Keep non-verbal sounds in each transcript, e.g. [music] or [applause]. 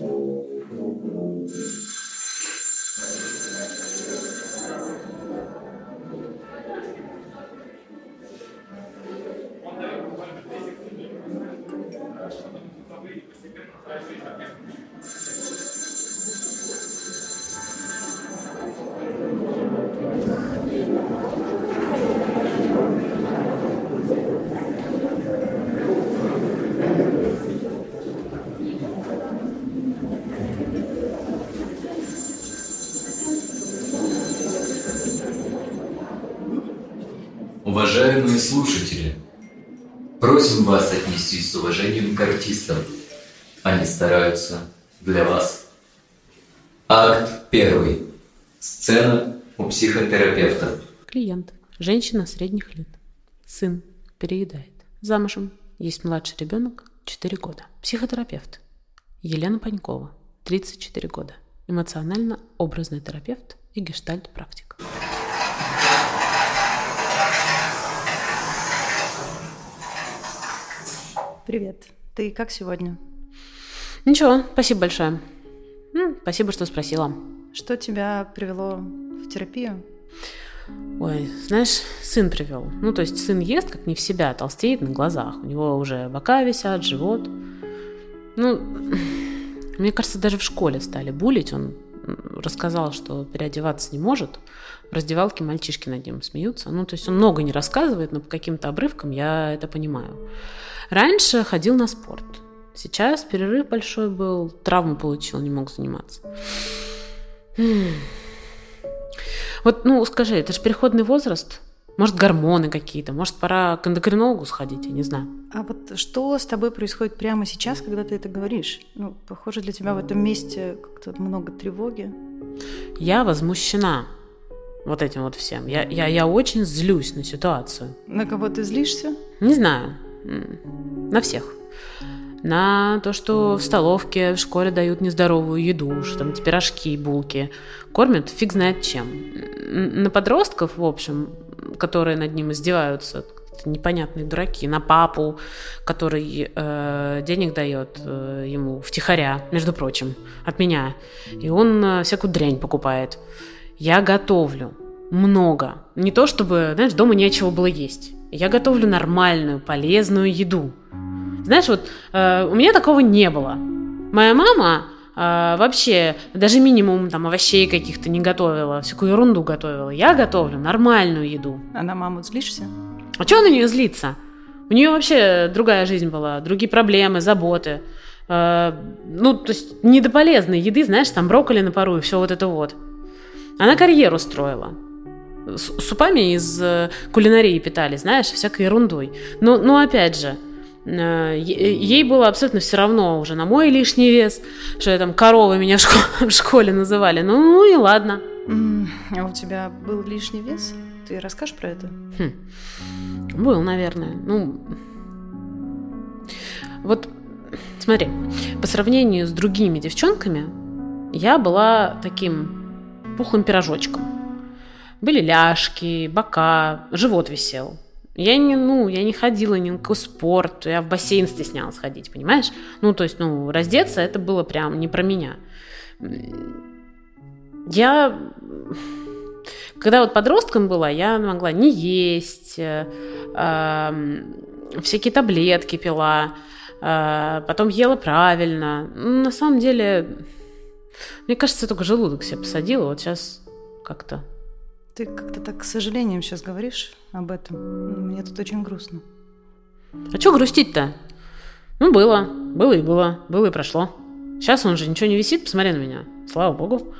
Уважаемые слушатели, просим вас отнестись с уважением к артистам. Они стараются для вас. Акт первый. Сцена у психотерапевта. Клиент. Женщина средних лет. Сын. Переедает. Замужем. Есть младший ребенок. 4 года. Психотерапевт. Елена Панькова. 34 года. Эмоционально-образный терапевт и гештальт-практик. Привет. Ты как сегодня? Ничего, спасибо большое. Спасибо, что спросила. Что тебя привело в терапию? Ой, знаешь, сын привел. Ну, то есть сын ест как не в себя, толстеет на глазах. У него уже бока висят, живот. Ну, [sniffs] мне кажется, даже в школе стали булить. Он рассказал, что переодеваться не может. В раздевалке мальчишки над ним смеются. Ну, то есть он много не рассказывает, но по каким-то обрывкам я это понимаю. Раньше ходил на спорт. Сейчас перерыв большой был, травму получил, не мог заниматься. Вот, ну, скажи, это же переходный возраст. Может, гормоны какие-то, может, пора к эндокринологу сходить, я не знаю. А вот что с тобой происходит прямо сейчас, когда ты это говоришь? Ну, похоже, для тебя в этом месте как-то много тревоги. Я возмущена вот этим вот всем. Я, я, я очень злюсь на ситуацию. На кого ты злишься? Не знаю. На всех. На то, что в столовке, в школе дают нездоровую еду, что там эти пирожки, булки. Кормят фиг знает чем. На подростков, в общем, которые над ним издеваются, непонятные дураки, на папу, который э, денег дает э, ему втихаря, между прочим, от меня. И он э, всякую дрянь покупает. Я готовлю много. Не то чтобы, знаешь, дома нечего было есть. Я готовлю нормальную, полезную еду. Знаешь, вот э, у меня такого не было. Моя мама э, вообще даже минимум там овощей каких-то не готовила, всякую ерунду готовила. Я готовлю нормальную еду. А на маму злишься? А что на нее злиться? У нее вообще другая жизнь была, другие проблемы, заботы. Э, ну, то есть не до полезной еды, знаешь, там брокколи на пару и все вот это вот. Она карьеру строила. С- супами из э, кулинарии питали, знаешь, всякой ерундой. Но, но опять же, э, е- ей было абсолютно все равно уже на мой лишний вес, что я там коровы меня в, шко- [laughs] в школе называли. Ну, ну и ладно. А у тебя был лишний вес? Ты расскажешь про это? Хм. Был, наверное. Ну, вот смотри, по сравнению с другими девчонками, я была таким пухлым пирожочком. Были ляжки, бока, живот висел. Я не, ну, я не ходила ни на какой спорт, я в бассейн стеснялась ходить, понимаешь? Ну, то есть, ну, раздеться это было прям не про меня. Я, когда вот подростком была, я могла не есть, э, эм, всякие таблетки пила, э, потом ела правильно. На самом деле, мне кажется, я только желудок себе посадила, вот сейчас как-то. Ты как-то так с сожалением сейчас говоришь об этом. Мне тут очень грустно. А что грустить-то? Ну, было, было и было, было и прошло. Сейчас он же ничего не висит, посмотри на меня. Слава богу.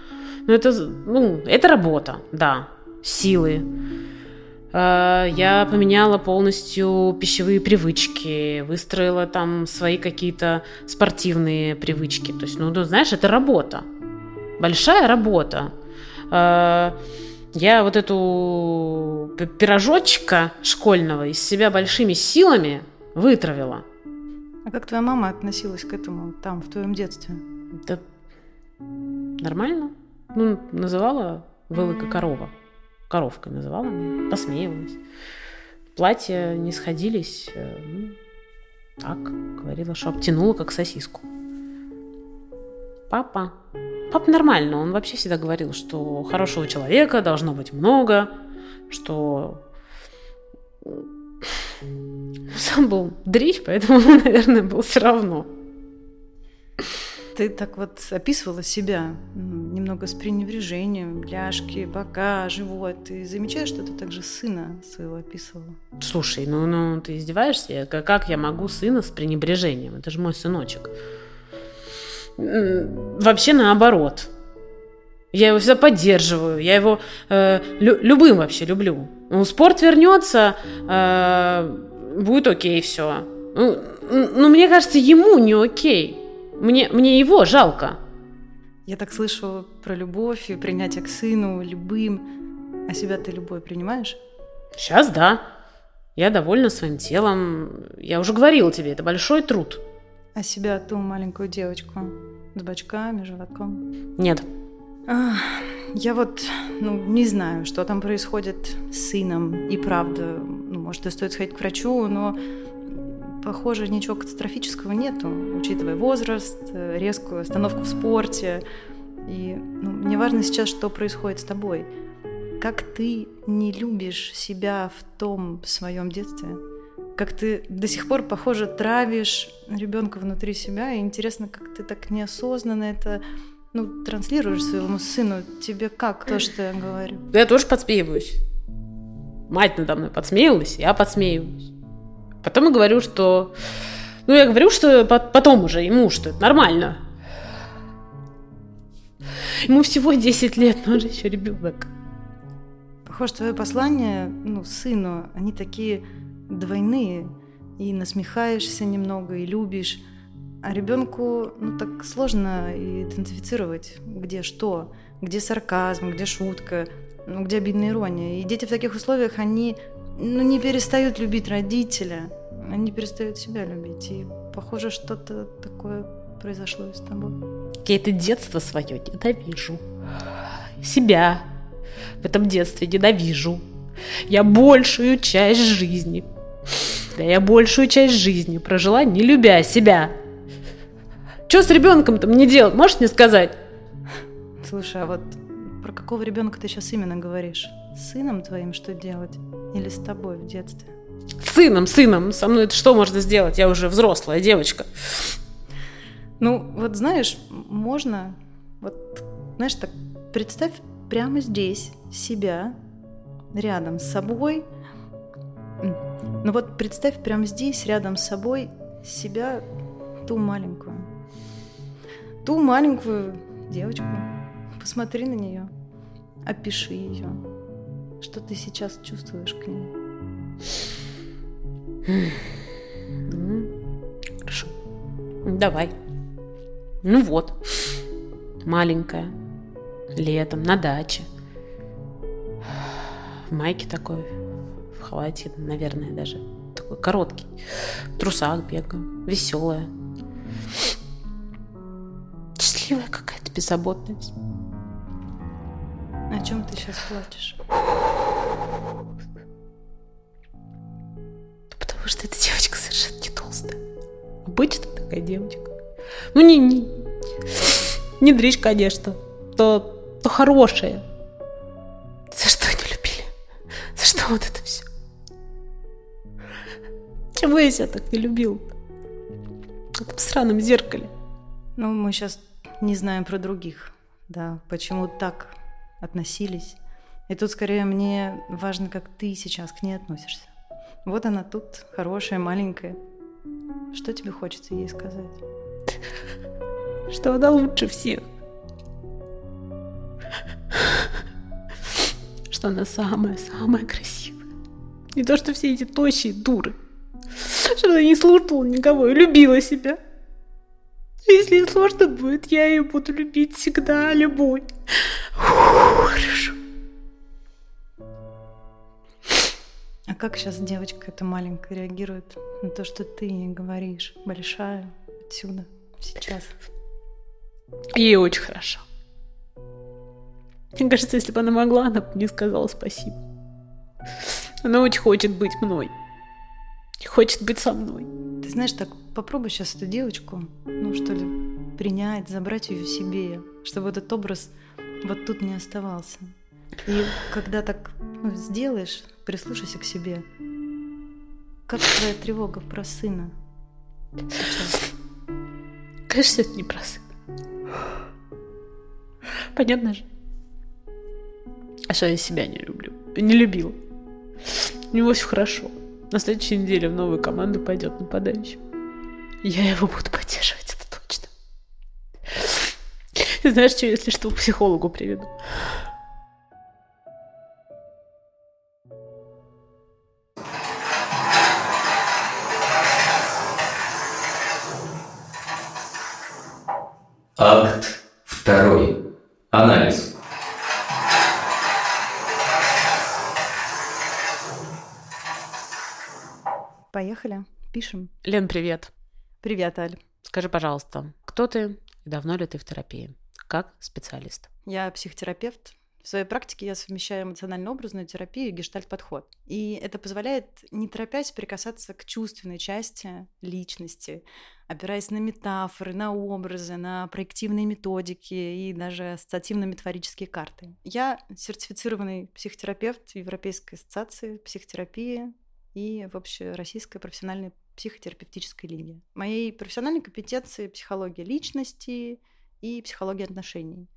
Ну, это, ну, это работа, да. Силы. Э, Я поменяла полностью пищевые привычки, выстроила там свои какие-то спортивные привычки. То есть, ну, ну, знаешь, это работа. Большая работа. Э, Я вот эту пирожочка школьного из себя большими силами вытравила. А как твоя мама относилась к этому там, в твоем детстве? Да нормально. Ну, называла Вылыка корова. Коровкой называла, посмеивалась. Платья не сходились. э, ну, так, говорила, что обтянула, как сосиску. Папа. Папа нормально, он вообще всегда говорил, что хорошего человека должно быть много, что [laughs] сам был дрищ, поэтому, наверное, был все равно. Ты так вот описывала себя немного с пренебрежением, ляжки, бока, живот. Ты замечаешь, что ты также сына своего описывала? Слушай, ну, ну ты издеваешься? Как я могу сына с пренебрежением? Это же мой сыночек. Вообще наоборот. Я его всегда поддерживаю, я его э, лю- любым вообще люблю. Ну, спорт вернется, э, будет окей все. Ну, ну, мне кажется, ему не окей. Мне, мне его жалко. Я так слышу про любовь и принятие к сыну, любым. А себя ты любой принимаешь? Сейчас да. Я довольна своим телом. Я уже говорила тебе, это большой труд. А себя ту маленькую девочку с бочками, животком? Нет. Я вот, ну, не знаю, что там происходит с сыном. И правда, ну, может, и стоит сходить к врачу, но похоже, ничего катастрофического нету, учитывая возраст, э, резкую остановку в спорте. И ну, мне важно сейчас, что происходит с тобой. Как ты не любишь себя в том своем детстве? Как ты до сих пор, похоже, травишь ребенка внутри себя, и интересно, как ты так неосознанно это ну, транслируешь своему сыну, тебе как то, что я говорю? Да я тоже подсмеиваюсь. Мать надо мной подсмеивалась, я подсмеиваюсь. Потом я говорю, что... Ну, я говорю, что потом уже ему, что это нормально. Ему всего 10 лет, но он же еще ребенок. Похоже, твое послание, ну, сыну, они такие двойные. И насмехаешься немного, и любишь. А ребенку ну, так сложно идентифицировать, где что, где сарказм, где шутка, ну, где обидная ирония. И дети в таких условиях, они ну, не перестают любить родителя, они перестают себя любить. И похоже, что-то такое произошло и с тобой. Я это детство свое ненавижу. Себя в этом детстве ненавижу. Я большую часть жизни, да я большую часть жизни прожила, не любя себя. Что с ребенком-то мне делать? Можешь мне сказать? Слушай, а вот про какого ребенка ты сейчас именно говоришь? С сыном твоим что делать? Или с тобой в детстве? С сыном, сыном. Со мной это что можно сделать? Я уже взрослая девочка. Ну, вот знаешь, можно, вот, знаешь, так представь прямо здесь себя, рядом с собой. Ну вот представь прямо здесь, рядом с собой, себя, ту маленькую ту маленькую девочку. Посмотри на нее, опиши ее. Что ты сейчас чувствуешь к ней? Хорошо. Давай. Ну вот. Маленькая. Летом на даче. В майке такой. Халате, наверное, даже. Такой короткий. В трусах бегаю. Веселая красивая какая-то беззаботность. О чем ты сейчас плачешь? Потому что эта девочка совершенно не толстая. Обычно такая девочка. Ну, не, не, не дрищ, конечно, то, то хорошая. За что не любили? За что вот это все? Чего я себя так не любил? В этом сраном зеркале. Ну, мы сейчас не знаем про других, да, почему так относились. И тут скорее мне важно, как ты сейчас к ней относишься. Вот она тут, хорошая, маленькая. Что тебе хочется ей сказать? [laughs] Что она лучше всех. [laughs] Что она самая-самая красивая. Не то, что все эти тощие дуры. Что она не слушала никого и любила себя. Если сложно будет, я ее буду любить всегда, любой. Фу, хорошо. А как сейчас девочка эта маленькая реагирует на то, что ты ей говоришь, большая, отсюда, сейчас? Ей очень хорошо. Мне кажется, если бы она могла, она бы мне сказала спасибо. Она очень хочет быть мной. Хочет быть со мной. Ты знаешь, так попробуй сейчас эту девочку, ну что ли, принять, забрать ее в себе, чтобы этот образ вот тут не оставался. И когда так ну, сделаешь, прислушайся к себе. Как твоя тревога про сына сейчас? Конечно, это не про сына. Понятно же. А что я себя не люблю? Не любил. У него все хорошо. На следующей неделе в новую команду пойдет нападающий. Я его буду поддерживать, это точно. Знаешь, что, если что, к психологу приведу. Лен, привет. Привет, Аль. Скажи, пожалуйста, кто ты и давно ли ты в терапии? Как специалист? Я психотерапевт. В своей практике я совмещаю эмоционально-образную терапию и гештальт-подход. И это позволяет, не торопясь, прикасаться к чувственной части личности, опираясь на метафоры, на образы, на проективные методики и даже ассоциативно-метафорические карты. Я сертифицированный психотерапевт Европейской ассоциации психотерапии и в общероссийской профессиональной психотерапевтической лиге. Моей профессиональной компетенции психология личности и психология отношений.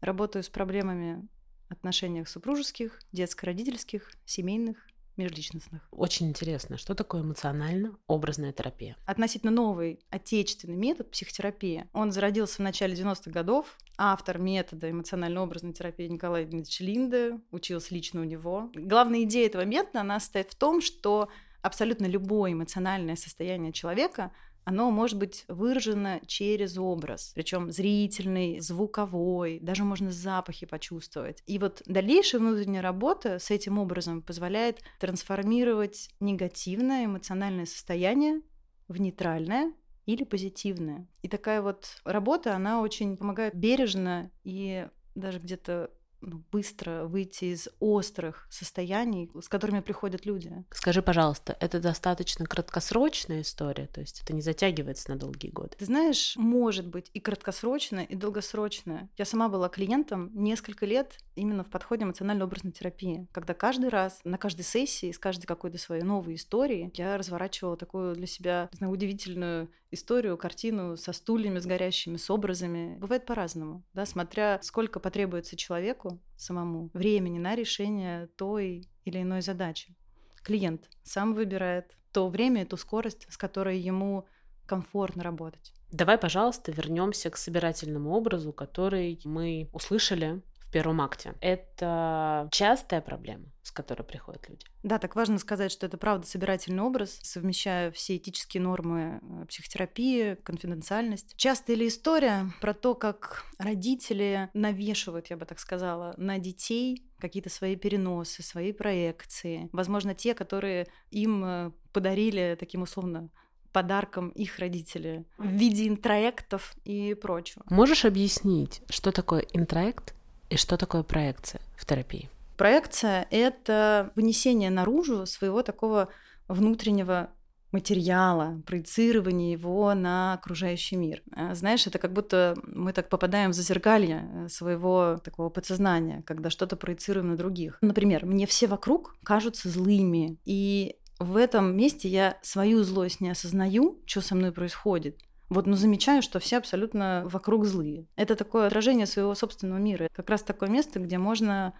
Работаю с проблемами отношениях супружеских, детско-родительских, семейных, межличностных. Очень интересно, что такое эмоционально-образная терапия? Относительно новый отечественный метод психотерапии. Он зародился в начале 90-х годов. Автор метода эмоционально-образной терапии Николай Дмитриевич Линде учился лично у него. Главная идея этого метода, она состоит в том, что абсолютно любое эмоциональное состояние человека оно может быть выражено через образ, причем зрительный, звуковой, даже можно запахи почувствовать. И вот дальнейшая внутренняя работа с этим образом позволяет трансформировать негативное эмоциональное состояние в нейтральное или позитивное. И такая вот работа, она очень помогает бережно и даже где-то ну, быстро выйти из острых состояний, с которыми приходят люди. Скажи, пожалуйста, это достаточно краткосрочная история, то есть это не затягивается на долгие годы? Ты знаешь, может быть и краткосрочная, и долгосрочная. Я сама была клиентом несколько лет именно в подходе эмоционально-образной терапии, когда каждый раз на каждой сессии с каждой какой-то своей новой истории я разворачивала такую для себя знаю, удивительную историю, картину со стульями, с горящими, с образами. Бывает по-разному, да, смотря сколько потребуется человеку самому времени на решение той или иной задачи. Клиент сам выбирает то время и ту скорость, с которой ему комфортно работать. Давай, пожалуйста, вернемся к собирательному образу, который мы услышали в первом акте. Это частая проблема, с которой приходят люди. Да, так важно сказать, что это правда собирательный образ, совмещая все этические нормы э, психотерапии, конфиденциальность. Частая ли история про то, как родители навешивают, я бы так сказала, на детей какие-то свои переносы, свои проекции. Возможно, те, которые им э, подарили таким условно подарком их родители в виде интроектов и прочего. Можешь объяснить, что такое интроект и что такое проекция в терапии? Проекция — это вынесение наружу своего такого внутреннего материала, проецирование его на окружающий мир. А, знаешь, это как будто мы так попадаем в зазеркалье э, своего такого подсознания, когда что-то проецируем на других. Например, мне все вокруг кажутся злыми, и в этом месте я свою злость не осознаю, что со мной происходит, вот, но замечаю, что все абсолютно вокруг злые. Это такое отражение своего собственного мира. Как раз такое место, где можно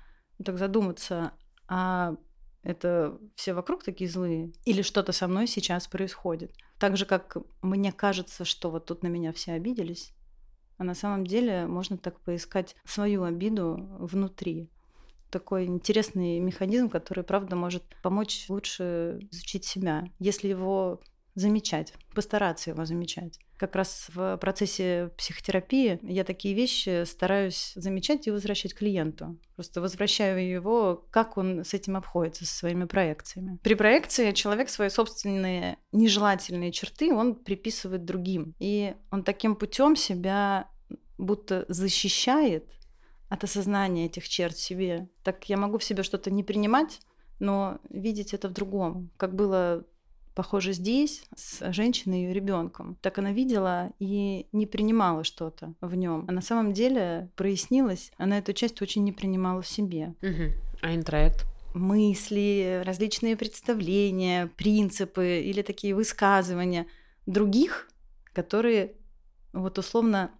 так задуматься, а это все вокруг такие злые? Или что-то со мной сейчас происходит? Так же, как мне кажется, что вот тут на меня все обиделись, а на самом деле можно так поискать свою обиду внутри. Такой интересный механизм, который, правда, может помочь лучше изучить себя, если его замечать, постараться его замечать. Как раз в процессе психотерапии я такие вещи стараюсь замечать и возвращать клиенту. Просто возвращаю его, как он с этим обходится, со своими проекциями. При проекции человек свои собственные нежелательные черты, он приписывает другим. И он таким путем себя будто защищает от осознания этих черт себе. Так я могу в себе что-то не принимать, но видеть это в другом. Как было похоже, здесь с женщиной и ее ребенком. Так она видела и не принимала что-то в нем. А на самом деле прояснилось, она эту часть очень не принимала в себе. Угу. А интроект? мысли, различные представления, принципы или такие высказывания других, которые вот условно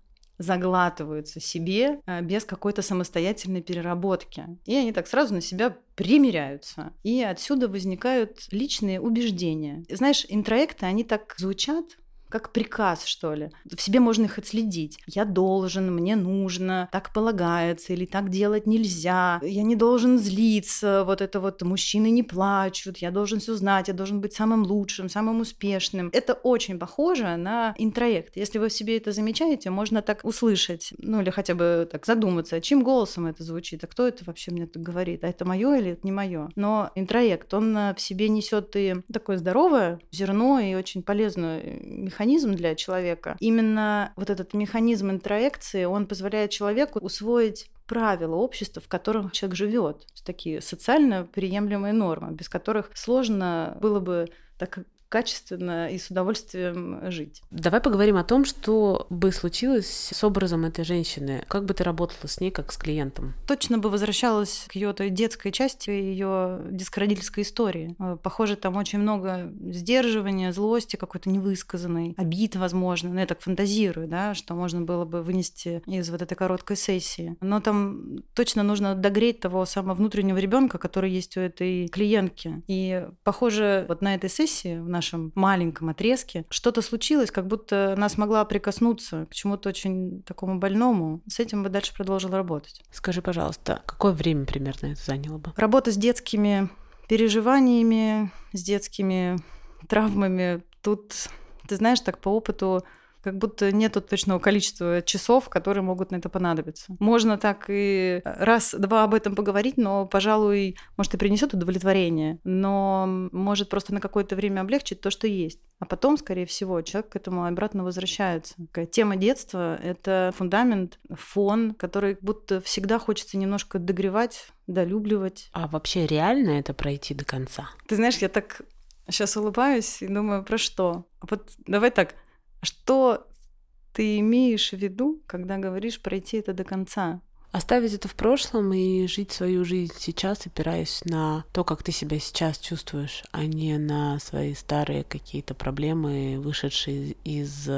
заглатываются себе а, без какой-то самостоятельной переработки. И они так сразу на себя примеряются. И отсюда возникают личные убеждения. Знаешь, интроекты, они так звучат, как приказ, что ли. В себе можно их отследить. Я должен, мне нужно, так полагается, или так делать нельзя. Я не должен злиться, вот это вот мужчины не плачут, я должен все знать, я должен быть самым лучшим, самым успешным. Это очень похоже на интроект. Если вы в себе это замечаете, можно так услышать, ну или хотя бы так задуматься, а чьим голосом это звучит, а кто это вообще мне так говорит, а это мое или это не мое. Но интроект, он в себе несет и такое здоровое зерно и очень полезную механизм механизм для человека. Именно вот этот механизм интроекции, он позволяет человеку усвоить правила общества, в котором человек живет. Такие социально приемлемые нормы, без которых сложно было бы так качественно и с удовольствием жить. Давай поговорим о том, что бы случилось с образом этой женщины. Как бы ты работала с ней, как с клиентом? Точно бы возвращалась к ее той детской части, ее детско-родительской истории. Э, похоже, там очень много сдерживания, злости какой-то невысказанной, обид, возможно. Ну, я так фантазирую, да, что можно было бы вынести из вот этой короткой сессии. Но там точно нужно догреть того самого внутреннего ребенка, который есть у этой клиентки. И, похоже, вот на этой сессии, в нашем маленьком отрезке, что-то случилось, как будто она смогла прикоснуться к чему-то очень такому больному. С этим бы дальше продолжила работать. Скажи, пожалуйста, какое время примерно это заняло бы? Работа с детскими переживаниями, с детскими травмами. Тут, ты знаешь, так по опыту как будто нету точного количества часов, которые могут на это понадобиться. Можно так и раз-два об этом поговорить, но, пожалуй, может, и принесет удовлетворение, но может просто на какое-то время облегчить то, что есть. А потом, скорее всего, человек к этому обратно возвращается. Тема детства — это фундамент, фон, который будто всегда хочется немножко догревать, долюбливать. А вообще реально это пройти до конца? Ты знаешь, я так сейчас улыбаюсь и думаю, про что? А вот давай так, что ты имеешь в виду, когда говоришь пройти это до конца? Оставить это в прошлом и жить свою жизнь сейчас, опираясь на то, как ты себя сейчас чувствуешь, а не на свои старые какие-то проблемы, вышедшие из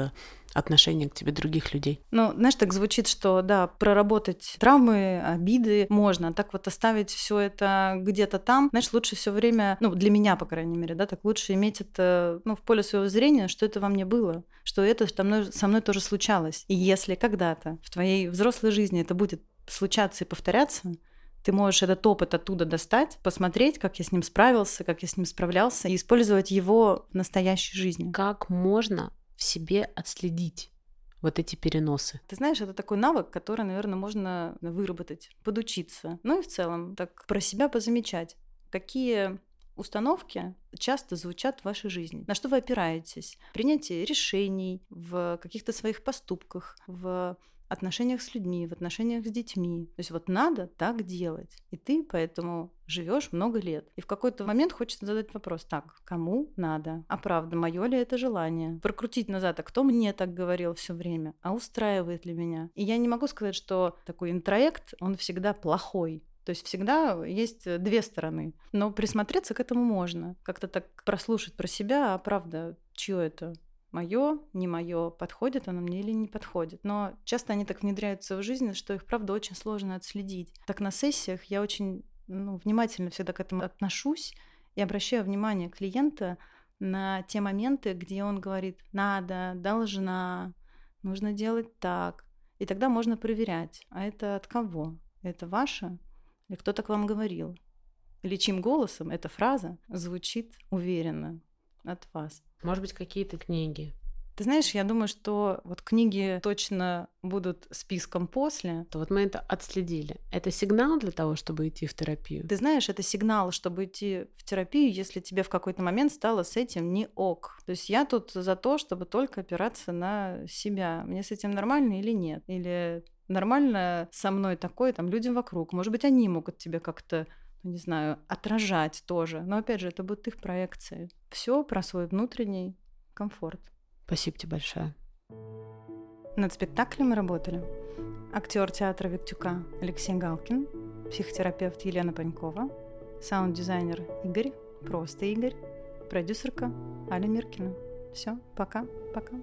отношения к тебе других людей. Ну, знаешь, так звучит, что да, проработать травмы, обиды можно, а так вот оставить все это где-то там, знаешь, лучше все время, ну, для меня, по крайней мере, да, так лучше иметь это, ну, в поле своего зрения, что это во мне было, что это со мной, со мной тоже случалось. И если когда-то в твоей взрослой жизни это будет случаться и повторяться, ты можешь этот опыт оттуда достать, посмотреть, как я с ним справился, как я с ним справлялся, и использовать его в настоящей жизни. Как можно себе отследить вот эти переносы? Ты знаешь, это такой навык, который, наверное, можно выработать, подучиться. Ну и в целом так про себя позамечать. Какие установки часто звучат в вашей жизни? На что вы опираетесь? Принятие решений в каких-то своих поступках, в отношениях с людьми, в отношениях с детьми. То есть вот надо так делать. И ты поэтому живешь много лет. И в какой-то момент хочется задать вопрос, так, кому надо? А правда, мое ли это желание? Прокрутить назад, а кто мне так говорил все время? А устраивает ли меня? И я не могу сказать, что такой интроект, он всегда плохой. То есть всегда есть две стороны. Но присмотреться к этому можно. Как-то так прослушать про себя, а правда, чье это? Мое, не мое, подходит оно мне или не подходит. Но часто они так внедряются в жизнь, что их, правда, очень сложно отследить. Так на сессиях я очень ну, внимательно всегда к этому отношусь и обращаю внимание клиента на те моменты, где он говорит «надо», «должна», «нужно делать так». И тогда можно проверять, а это от кого? Это ваше? Или кто-то к вам говорил? Или чьим голосом эта фраза звучит уверенно от вас? Может быть, какие-то книги. Ты знаешь, я думаю, что вот книги точно будут списком после. То вот мы это отследили. Это сигнал для того, чтобы идти в терапию? Ты знаешь, это сигнал, чтобы идти в терапию, если тебе в какой-то момент стало с этим не ок. То есть я тут за то, чтобы только опираться на себя. Мне с этим нормально или нет? Или нормально со мной такое, там, людям вокруг. Может быть, они могут тебе как-то не знаю, отражать тоже. Но опять же, это будут их проекции. Все про свой внутренний комфорт. Спасибо тебе большое. Над спектаклем мы работали актер театра Виктюка Алексей Галкин, психотерапевт Елена Панькова, саунд-дизайнер Игорь, просто Игорь, продюсерка Аля Миркина. Все, пока, пока.